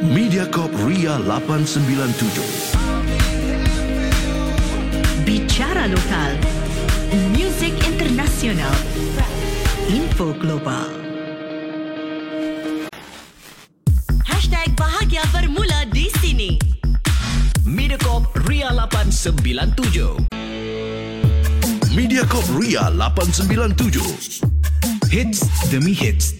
Mediacorp Ria 897. Bicara lokal. Muzik internasional. Info global. Hashtag bahagia bermula di sini. Mediacorp Ria 897. Mediacorp Ria 897. Hits demi hits.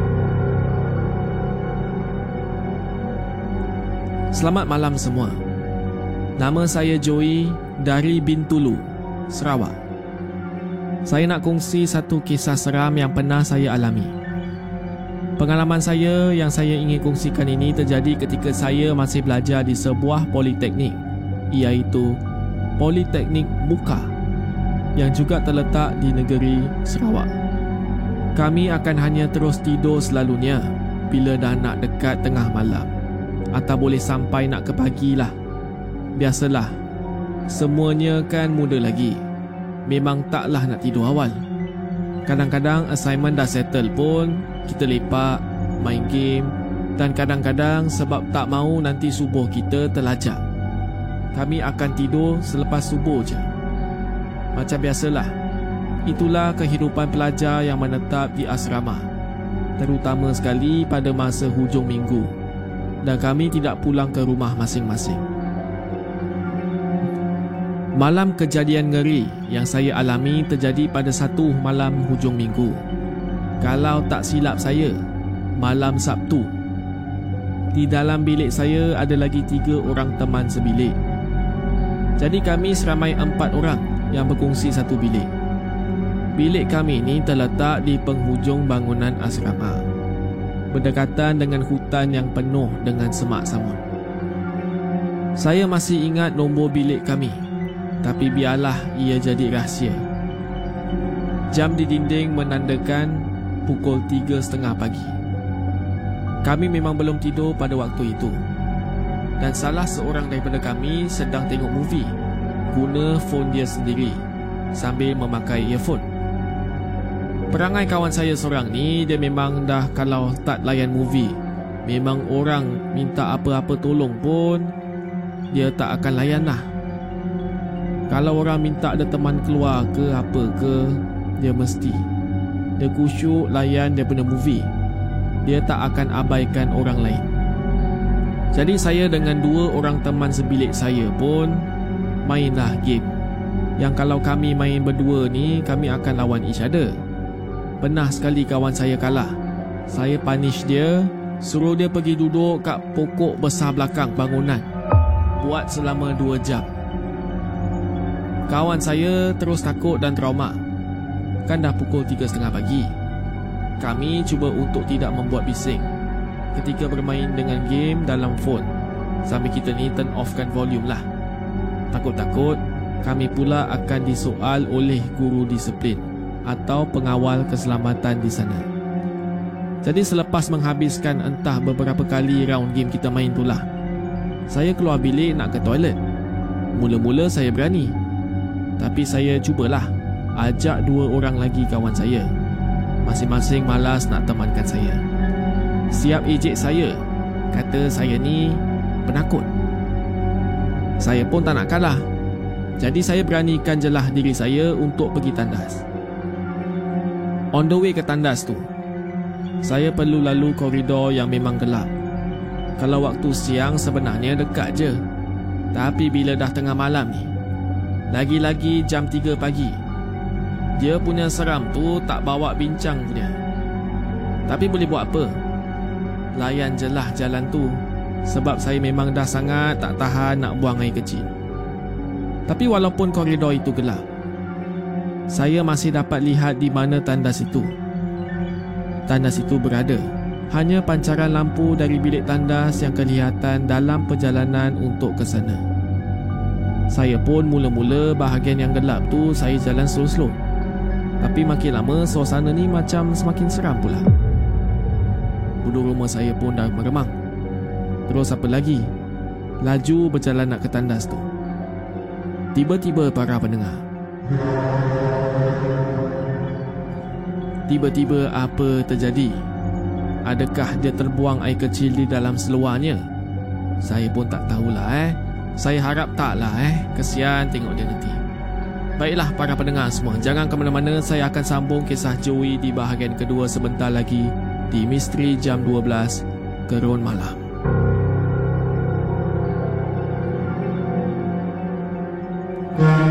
Selamat malam semua. Nama saya Joey dari Bintulu, Sarawak. Saya nak kongsi satu kisah seram yang pernah saya alami. Pengalaman saya yang saya ingin kongsikan ini terjadi ketika saya masih belajar di sebuah politeknik iaitu Politeknik Muka yang juga terletak di negeri Sarawak. Kami akan hanya terus tidur selalunya bila dah nak dekat tengah malam atau boleh sampai nak ke pagi lah. Biasalah, semuanya kan muda lagi. Memang taklah nak tidur awal. Kadang-kadang assignment dah settle pun, kita lepak, main game dan kadang-kadang sebab tak mahu nanti subuh kita terlajak kami akan tidur selepas subuh je. Macam biasalah, itulah kehidupan pelajar yang menetap di asrama. Terutama sekali pada masa hujung minggu. Dan kami tidak pulang ke rumah masing-masing. Malam kejadian ngeri yang saya alami terjadi pada satu malam hujung minggu. Kalau tak silap saya, malam Sabtu. Di dalam bilik saya ada lagi tiga orang teman sebilik. Jadi kami seramai empat orang yang berkongsi satu bilik. Bilik kami ini terletak di penghujung bangunan asrama. Berdekatan dengan hutan yang penuh dengan semak samun. Saya masih ingat nombor bilik kami. Tapi biarlah ia jadi rahsia. Jam di dinding menandakan pukul tiga setengah pagi. Kami memang belum tidur pada waktu itu dan salah seorang daripada kami sedang tengok movie guna phone dia sendiri sambil memakai earphone. Perangai kawan saya seorang ni dia memang dah kalau tak layan movie memang orang minta apa-apa tolong pun dia tak akan layan lah. Kalau orang minta ada teman keluar ke apa ke dia mesti dia kusyuk layan dia punya movie. Dia tak akan abaikan orang lain. Jadi saya dengan dua orang teman sebilik saya pun mainlah game. Yang kalau kami main berdua ni kami akan lawan each other. Pernah sekali kawan saya kalah. Saya punish dia Suruh dia pergi duduk kat pokok besar belakang bangunan. Buat selama dua jam. Kawan saya terus takut dan trauma. Kan dah pukul tiga setengah pagi. Kami cuba untuk tidak membuat bising ketika bermain dengan game dalam phone sambil kita ni turn offkan volume lah. Takut-takut kami pula akan disoal oleh guru disiplin atau pengawal keselamatan di sana. Jadi selepas menghabiskan entah beberapa kali round game kita main tu lah, saya keluar bilik nak ke toilet. Mula-mula saya berani. Tapi saya cubalah ajak dua orang lagi kawan saya. Masing-masing malas nak temankan saya. Siap ejek saya, kata saya ni penakut. Saya pun tak nak kalah. Jadi saya beranikan jelah diri saya untuk pergi tandas. On the way ke tandas tu, saya perlu lalu koridor yang memang gelap. Kalau waktu siang sebenarnya dekat je. Tapi bila dah tengah malam ni, lagi-lagi jam 3 pagi, dia punya seram tu tak bawa bincang punya. Tapi boleh buat apa? Layan je lah jalan tu sebab saya memang dah sangat tak tahan nak buang air kecil. Tapi walaupun koridor itu gelap, saya masih dapat lihat di mana tandas itu. Tandas itu berada hanya pancaran lampu dari bilik tandas yang kelihatan dalam perjalanan untuk ke sana. Saya pun mula-mula bahagian yang gelap tu saya jalan slow-slow. Tapi makin lama suasana ni macam semakin seram pula. Bulu rumah saya pun dah meremang. Terus apa lagi? Laju berjalan nak ke tandas tu. Tiba-tiba para pendengar. Tiba-tiba apa terjadi? Adakah dia terbuang air kecil di dalam seluarnya? Saya pun tak tahulah eh. Saya harap taklah eh. Kesian tengok dia nanti. Baiklah para pendengar semua, jangan ke mana-mana. Saya akan sambung kisah Joey di bahagian kedua sebentar lagi di Misteri Jam 12 Gerun Malam. Kami,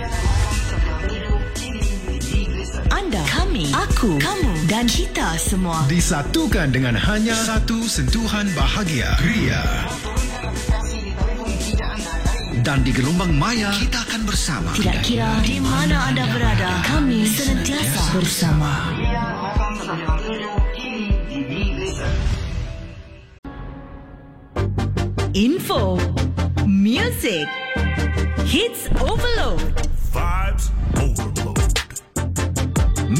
aku, kamu dan kita semua. Disatukan dengan hanya satu sentuhan bahagia Ria Dan di gelombang maya, kita akan bersama. Tidak kira di mana anda berada, kami senantiasa bersama. Info, music, hits overload. Vibes overload.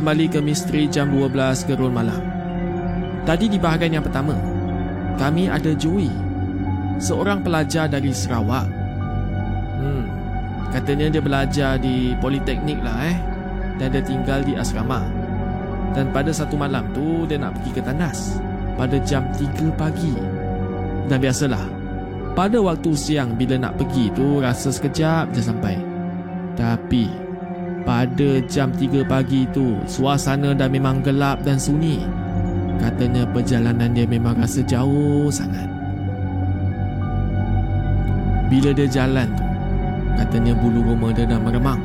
kembali ke Misteri Jam 12 Gerun Malam. Tadi di bahagian yang pertama, kami ada Joey, seorang pelajar dari Sarawak. Hmm, katanya dia belajar di Politeknik lah eh. Dan dia tinggal di asrama. Dan pada satu malam tu, dia nak pergi ke tandas. Pada jam 3 pagi. Dan biasalah, pada waktu siang bila nak pergi tu, rasa sekejap je sampai. Tapi, pada jam 3 pagi tu, suasana dah memang gelap dan sunyi. Katanya perjalanan dia memang rasa jauh sangat. Bila dia jalan tu, katanya bulu roma dia dah meremang.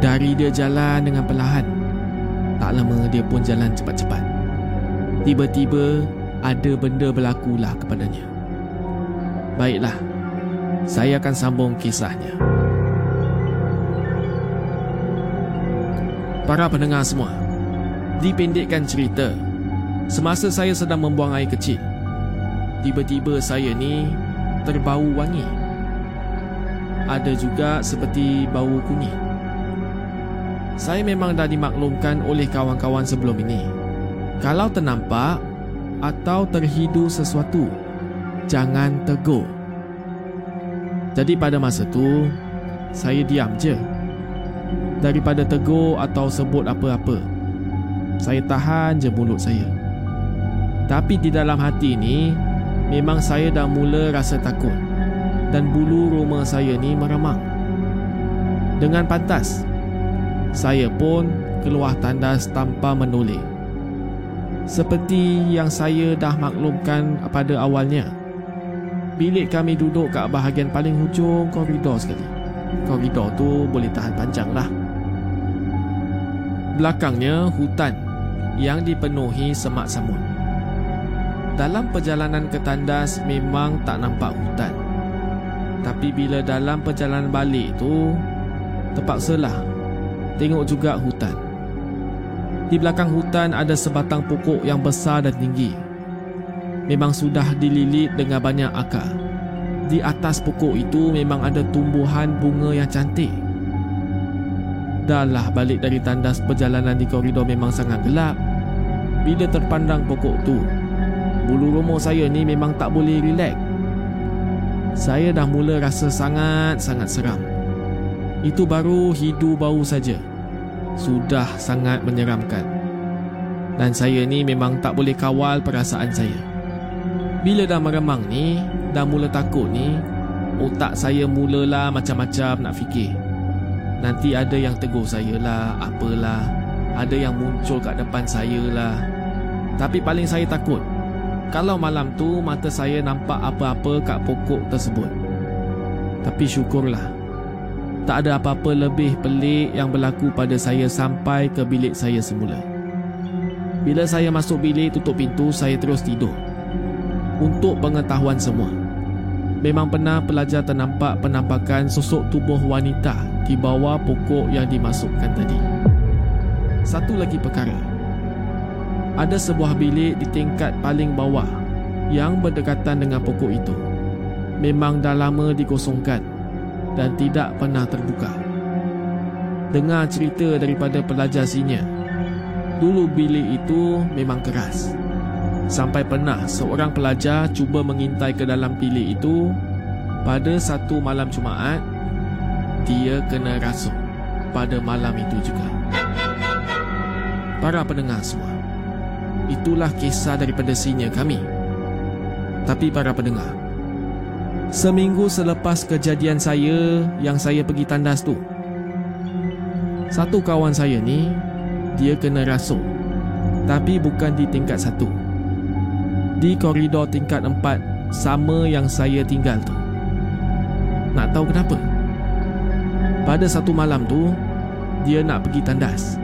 Dari dia jalan dengan perlahan. Tak lama dia pun jalan cepat-cepat. Tiba-tiba ada benda berlakulah kepadanya. Baiklah, saya akan sambung kisahnya. Para pendengar semua, dipendekkan cerita. Semasa saya sedang membuang air kecil, tiba-tiba saya ni terbau wangi. Ada juga seperti bau kunyit. Saya memang dah dimaklumkan oleh kawan-kawan sebelum ini. Kalau ternampak atau terhidu sesuatu, jangan tegur. Jadi pada masa tu, saya diam je daripada tegur atau sebut apa-apa. Saya tahan je mulut saya. Tapi di dalam hati ni, memang saya dah mula rasa takut dan bulu roma saya ni meramang. Dengan pantas, saya pun keluar tandas tanpa menoleh. Seperti yang saya dah maklumkan pada awalnya, bilik kami duduk kat bahagian paling hujung koridor sekali. Koridor tu boleh tahan panjang lah. Belakangnya hutan yang dipenuhi semak samut. Dalam perjalanan ke tandas memang tak nampak hutan. Tapi bila dalam perjalanan balik tu terpaksalah tengok juga hutan. Di belakang hutan ada sebatang pokok yang besar dan tinggi. Memang sudah dililit dengan banyak akar. Di atas pokok itu memang ada tumbuhan bunga yang cantik. Dahlah balik dari tandas perjalanan di koridor memang sangat gelap. Bila terpandang pokok tu, bulu roma saya ni memang tak boleh rilek. Saya dah mula rasa sangat-sangat seram. Itu baru hidu bau saja. Sudah sangat menyeramkan. Dan saya ni memang tak boleh kawal perasaan saya. Bila dah meremang ni, dah mula takut ni, otak saya mulalah macam-macam nak fikir. Nanti ada yang tegur saya lah, apalah. Ada yang muncul kat depan saya lah. Tapi paling saya takut. Kalau malam tu mata saya nampak apa-apa kat pokok tersebut. Tapi syukurlah. Tak ada apa-apa lebih pelik yang berlaku pada saya sampai ke bilik saya semula. Bila saya masuk bilik tutup pintu, saya terus tidur. Untuk pengetahuan semua, memang pernah pelajar ternampak penampakan sosok tubuh wanita di bawah pokok yang dimasukkan tadi. Satu lagi perkara. Ada sebuah bilik di tingkat paling bawah yang berdekatan dengan pokok itu. Memang dah lama dikosongkan dan tidak pernah terbuka. Dengar cerita daripada pelajar senior. Dulu bilik itu memang keras. Sampai pernah seorang pelajar cuba mengintai ke dalam bilik itu pada satu malam Jumaat dia kena rasuk pada malam itu juga. Para pendengar semua, itulah kisah daripada senior kami. Tapi para pendengar, seminggu selepas kejadian saya yang saya pergi tandas tu, satu kawan saya ni, dia kena rasuk. Tapi bukan di tingkat satu di koridor tingkat empat sama yang saya tinggal tu. Nak tahu kenapa? Pada satu malam tu, dia nak pergi tandas.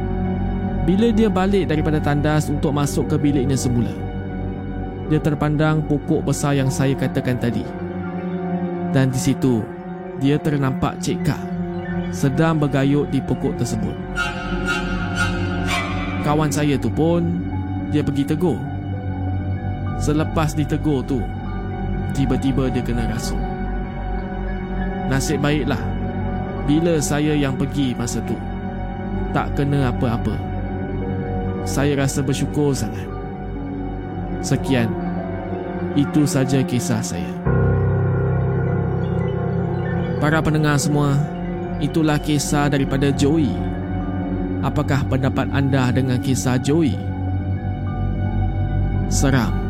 Bila dia balik daripada tandas untuk masuk ke biliknya semula, dia terpandang pokok besar yang saya katakan tadi. Dan di situ, dia ternampak Cik Kak sedang bergayut di pokok tersebut. Kawan saya tu pun, dia pergi tegur Selepas ditegur tu Tiba-tiba dia kena rasuk Nasib baiklah Bila saya yang pergi masa tu tak kena apa-apa. Saya rasa bersyukur sangat. Sekian, itu saja kisah saya. Para pendengar semua, itulah kisah daripada Joey. Apakah pendapat anda dengan kisah Joey? Seram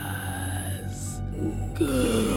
Gerun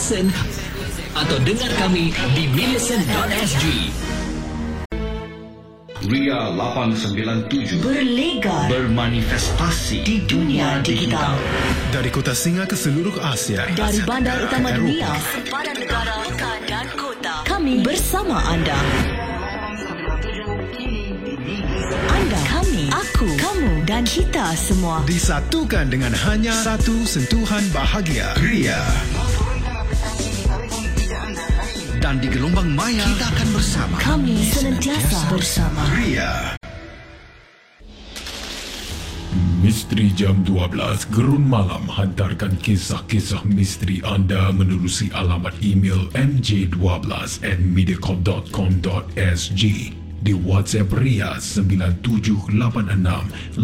Listen atau dengar kami di maillisten.sg. Ria 897 Berlegar bermanifestasi di dunia digital Dari kota Singa ke seluruh Asia. Dari Asia bandar Tenggara utama ke dunia. Sempadan negara, dan kota Kami bersama anda Anda, kami, aku, kamu dan kita semua Disatukan dengan hanya satu sentuhan bahagia. Ria. Dan di gelombang maya kita akan bersama. Kami senantiasa bersama Ria. Misteri Jam 12 Gerun Malam hantarkan kisah-kisah misteri anda menerusi alamat email mj12 at mediacorp.com.sg di WhatsApp Ria 97868464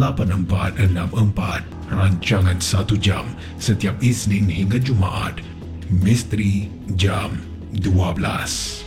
rancangan 1 jam setiap Isnin hingga Jumaat Misteri Jam 12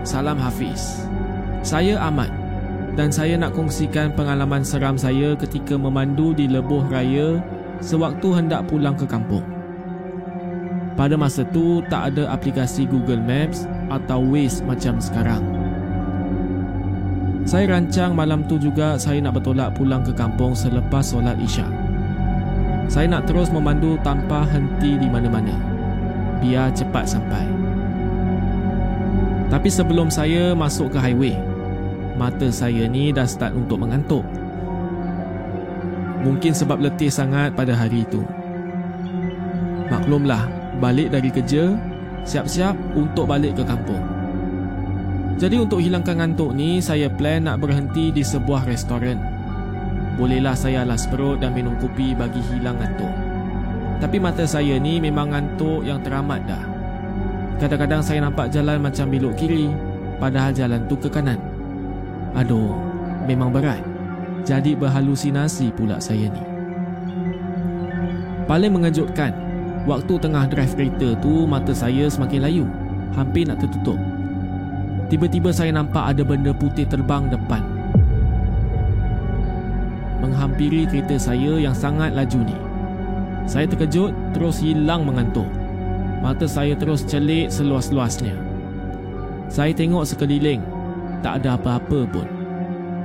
Salam Hafiz. Saya Ahmad dan saya nak kongsikan pengalaman seram saya ketika memandu di lebuh raya sewaktu hendak pulang ke kampung. Pada masa tu tak ada aplikasi Google Maps atau Waze macam sekarang. Saya rancang malam tu juga saya nak bertolak pulang ke kampung selepas solat Isyak. Saya nak terus memandu tanpa henti di mana-mana. Biar cepat sampai. Tapi sebelum saya masuk ke highway, mata saya ni dah start untuk mengantuk. Mungkin sebab letih sangat pada hari itu. Maklumlah, balik dari kerja, siap-siap untuk balik ke kampung. Jadi untuk hilangkan ngantuk ni, saya plan nak berhenti di sebuah restoran. Bolehlah saya alas perut dan minum kopi bagi hilang ngantuk. Tapi mata saya ni memang ngantuk yang teramat dah. Kadang-kadang saya nampak jalan macam belok kiri, padahal jalan tu ke kanan. Aduh, memang berat. Jadi berhalusinasi pula saya ni. Paling mengejutkan, waktu tengah drive kereta tu mata saya semakin layu, hampir nak tertutup. Tiba-tiba saya nampak ada benda putih terbang depan. Menghampiri kereta saya yang sangat laju ni. Saya terkejut terus hilang mengantuk. Mata saya terus celik seluas-luasnya. Saya tengok sekeliling. Tak ada apa-apa pun.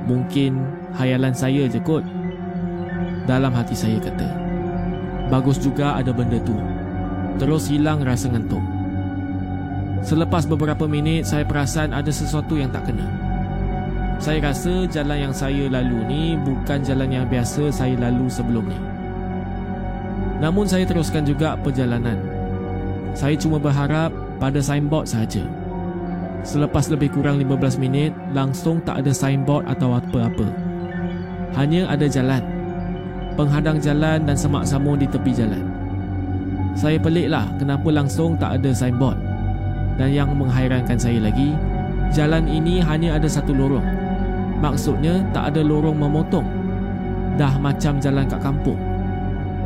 Mungkin hayalan saya je kot. Dalam hati saya kata. Bagus juga ada benda tu. Terus hilang rasa ngantuk. Selepas beberapa minit saya perasan ada sesuatu yang tak kena. Saya rasa jalan yang saya lalu ni bukan jalan yang biasa saya lalu sebelum ni. Namun saya teruskan juga perjalanan. Saya cuma berharap pada signboard saja. Selepas lebih kurang 15 minit, langsung tak ada signboard atau apa-apa. Hanya ada jalan. Penghadang jalan dan semak samun di tepi jalan. Saya peliklah kenapa langsung tak ada signboard. Dan yang menghairankan saya lagi, jalan ini hanya ada satu lorong. Maksudnya tak ada lorong memotong. Dah macam jalan kat kampung.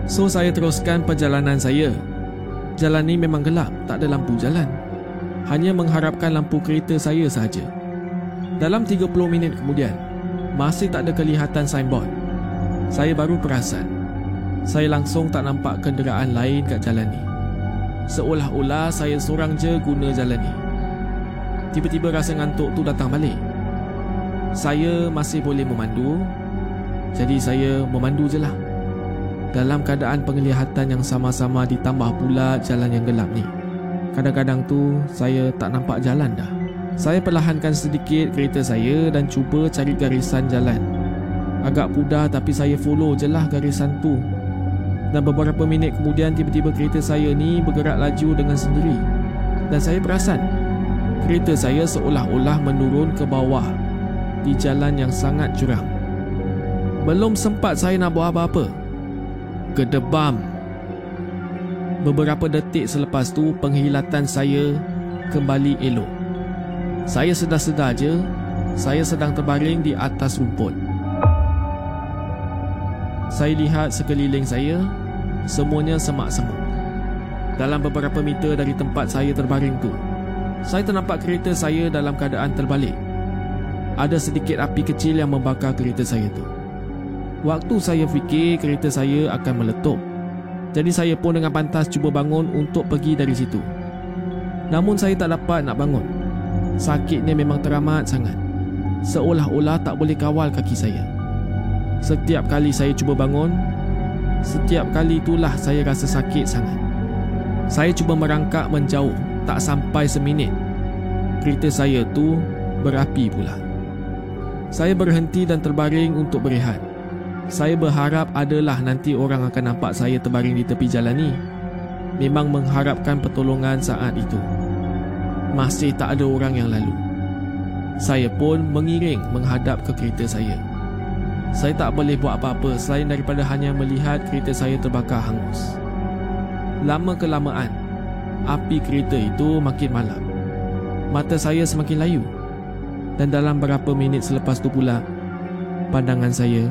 So saya teruskan perjalanan saya. Jalan ni memang gelap, tak ada lampu jalan. Hanya mengharapkan lampu kereta saya sahaja. Dalam 30 minit kemudian, masih tak ada kelihatan signboard. Saya baru perasan. Saya langsung tak nampak kenderaan lain kat jalan ni. Seolah-olah saya seorang je guna jalan ni. Tiba-tiba rasa ngantuk tu datang balik. Saya masih boleh memandu. Jadi saya memandu je lah. Dalam keadaan penglihatan yang sama-sama ditambah pula jalan yang gelap ni. Kadang-kadang tu saya tak nampak jalan dah. Saya perlahankan sedikit kereta saya dan cuba cari garisan jalan. Agak pudar tapi saya follow je lah garisan tu dan beberapa minit kemudian tiba-tiba kereta saya ni bergerak laju dengan sendiri. Dan saya perasan kereta saya seolah-olah menurun ke bawah di jalan yang sangat curam. Belum sempat saya nak buat apa-apa. Gedebam. Beberapa detik selepas tu penghilatan saya kembali elok. Saya sedar-sedar je saya sedang terbaring di atas rumput. Saya lihat sekeliling saya Semuanya semak semut Dalam beberapa meter dari tempat saya terbaring tu Saya ternampak kereta saya dalam keadaan terbalik Ada sedikit api kecil yang membakar kereta saya tu Waktu saya fikir kereta saya akan meletup Jadi saya pun dengan pantas cuba bangun untuk pergi dari situ Namun saya tak dapat nak bangun Sakitnya memang teramat sangat Seolah-olah tak boleh kawal kaki saya Setiap kali saya cuba bangun, setiap kali itulah saya rasa sakit sangat. Saya cuba merangkak menjauh, tak sampai seminit. Kereta saya tu berapi pula. Saya berhenti dan terbaring untuk berehat. Saya berharap adalah nanti orang akan nampak saya terbaring di tepi jalan ni. Memang mengharapkan pertolongan saat itu. Masih tak ada orang yang lalu. Saya pun mengiring menghadap ke kereta saya. Saya tak boleh buat apa-apa selain daripada hanya melihat kereta saya terbakar hangus. Lama kelamaan, api kereta itu makin malam. Mata saya semakin layu. Dan dalam beberapa minit selepas tu pula, pandangan saya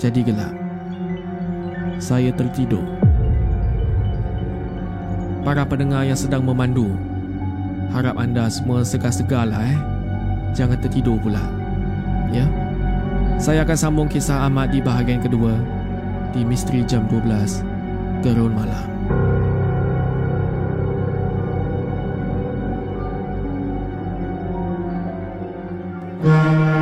jadi gelap. Saya tertidur. Para pendengar yang sedang memandu, harap anda semua segar-segarlah eh. Jangan tertidur pula. Ya. Saya akan sambung kisah Ahmad di bahagian kedua di Misteri Jam 12 Gerun Malam. Mediacorp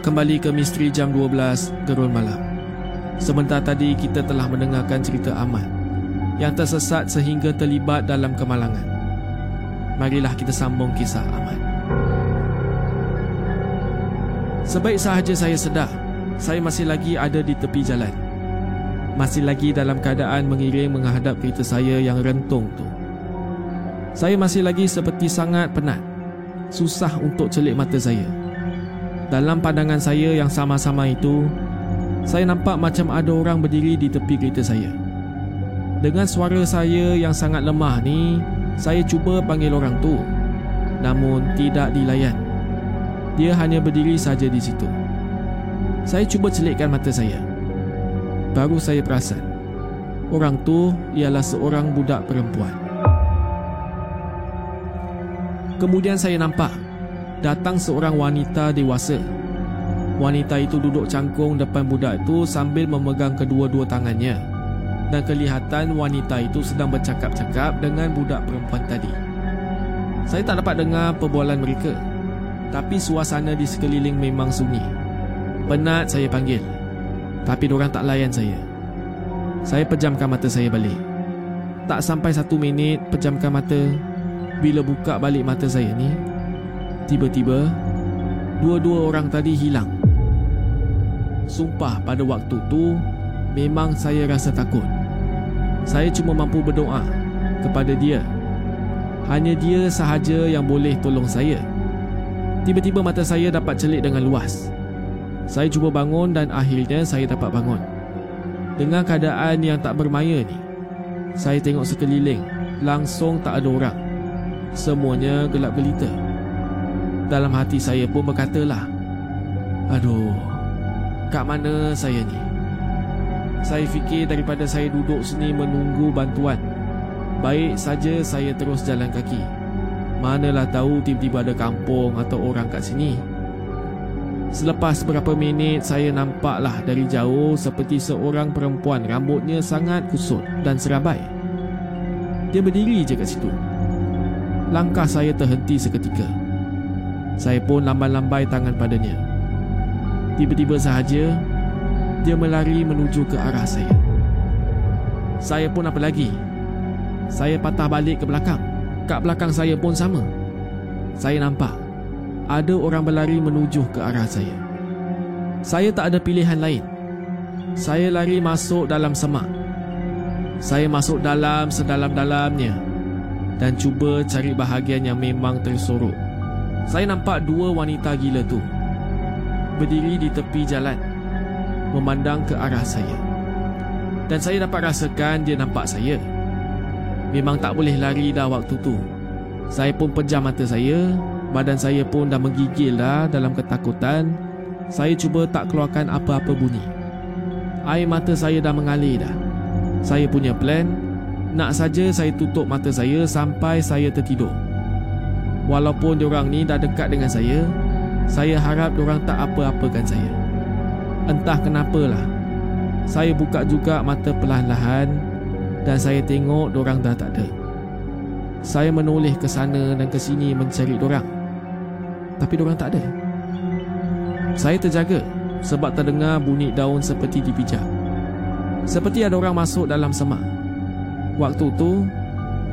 12 Selamat kembali ke Misteri Jam 12 Gerun Malam. Sebentar tadi kita telah mendengarkan cerita Ahmad yang tersesat sehingga terlibat dalam kemalangan. Marilah kita sambung kisah Ahmad. Sebaik sahaja saya sedar, saya masih lagi ada di tepi jalan. Masih lagi dalam keadaan mengiring menghadap kereta saya yang rentung tu. Saya masih lagi seperti sangat penat. Susah untuk celik mata saya. Dalam pandangan saya yang sama-sama itu, saya nampak macam ada orang berdiri di tepi kereta saya. Dengan suara saya yang sangat lemah ni, saya cuba panggil orang tu. Namun tidak dilayan. Dia hanya berdiri saja di situ. Saya cuba celikkan mata saya. Baru saya perasan, orang tu ialah seorang budak perempuan. Kemudian saya nampak datang seorang wanita dewasa. Wanita itu duduk cangkung depan budak itu sambil memegang kedua-dua tangannya. Dan kelihatan wanita itu sedang bercakap-cakap dengan budak perempuan tadi. Saya tak dapat dengar perbualan mereka. Tapi suasana di sekeliling memang sunyi. Penat saya panggil. Tapi diorang tak layan saya. Saya pejamkan mata saya balik. Tak sampai satu minit pejamkan mata. Bila buka balik mata saya ni, tiba-tiba dua-dua orang tadi hilang. Sumpah pada waktu tu memang saya rasa takut. Saya cuma mampu berdoa kepada dia. Hanya dia sahaja yang boleh tolong saya. Tiba-tiba mata saya dapat celik dengan luas. Saya cuba bangun dan akhirnya saya dapat bangun. Dengan keadaan yang tak bermaya ni, saya tengok sekeliling, langsung tak ada orang. Semuanya gelap gelita. Dalam hati saya pun berkatalah, Aduh, kat mana saya ni? Saya fikir daripada saya duduk sini menunggu bantuan, baik saja saya terus jalan kaki. Manalah tahu tiba-tiba ada kampung atau orang kat sini. Selepas beberapa minit saya nampaklah dari jauh seperti seorang perempuan rambutnya sangat kusut dan serabai. Dia berdiri je kat situ. Langkah saya terhenti seketika. Saya pun lambai-lambai tangan padanya. Tiba-tiba sahaja, dia melari menuju ke arah saya. Saya pun apa lagi? Saya patah balik ke belakang. Kat belakang saya pun sama. Saya nampak ada orang berlari menuju ke arah saya. Saya tak ada pilihan lain. Saya lari masuk dalam semak. Saya masuk dalam sedalam-dalamnya dan cuba cari bahagian yang memang tersorok. Saya nampak dua wanita gila tu berdiri di tepi jalan memandang ke arah saya. Dan saya dapat rasakan dia nampak saya. Memang tak boleh lari dah waktu tu. Saya pun pejam mata saya, badan saya pun dah menggigil dah dalam ketakutan. Saya cuba tak keluarkan apa-apa bunyi. Air mata saya dah mengalir dah. Saya punya plan nak saja saya tutup mata saya sampai saya tertidur. Walaupun diorang ni dah dekat dengan saya, saya harap diorang tak apa-apakan saya. Entah kenapalah. Saya buka juga mata perlahan-lahan dan saya tengok diorang dah tak ada. Saya menoleh ke sana dan ke sini mencari diorang. Tapi diorang tak ada. Saya terjaga sebab terdengar bunyi daun seperti dipijak. Seperti ada orang masuk dalam semak. Waktu tu,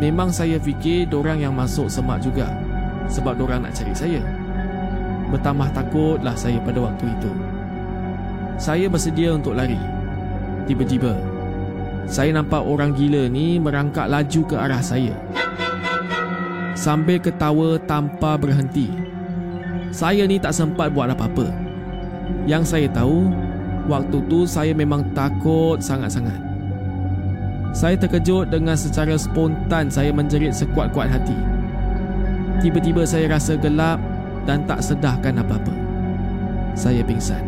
memang saya fikir orang yang masuk semak juga sebab orang nak cari saya. Bertambah takutlah saya pada waktu itu. Saya bersedia untuk lari. Tiba-tiba, saya nampak orang gila ni merangkak laju ke arah saya. Sambil ketawa tanpa berhenti. Saya ni tak sempat buat apa-apa. Yang saya tahu, Waktu tu saya memang takut sangat-sangat. Saya terkejut dengan secara spontan saya menjerit sekuat-kuat hati. Tiba-tiba saya rasa gelap dan tak sedahkan apa-apa. Saya pingsan.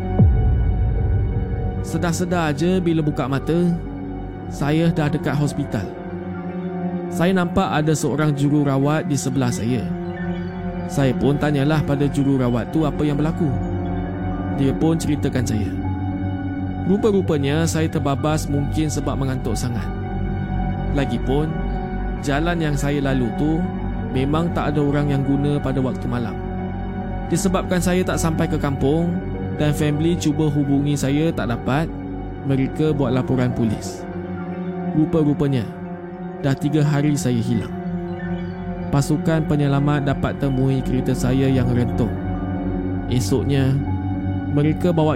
Sedar-sedar aja bila buka mata, saya dah dekat hospital. Saya nampak ada seorang jururawat di sebelah saya. Saya pun tanyalah pada jururawat tu apa yang berlaku. Dia pun ceritakan saya. Rupa-rupanya saya terbabas mungkin sebab mengantuk sangat. Lagipun, jalan yang saya lalu tu memang tak ada orang yang guna pada waktu malam. Disebabkan saya tak sampai ke kampung dan family cuba hubungi saya tak dapat, mereka buat laporan polis. Rupa-rupanya, dah tiga hari saya hilang. Pasukan penyelamat dapat temui kereta saya yang rentung. Esoknya, mereka bawa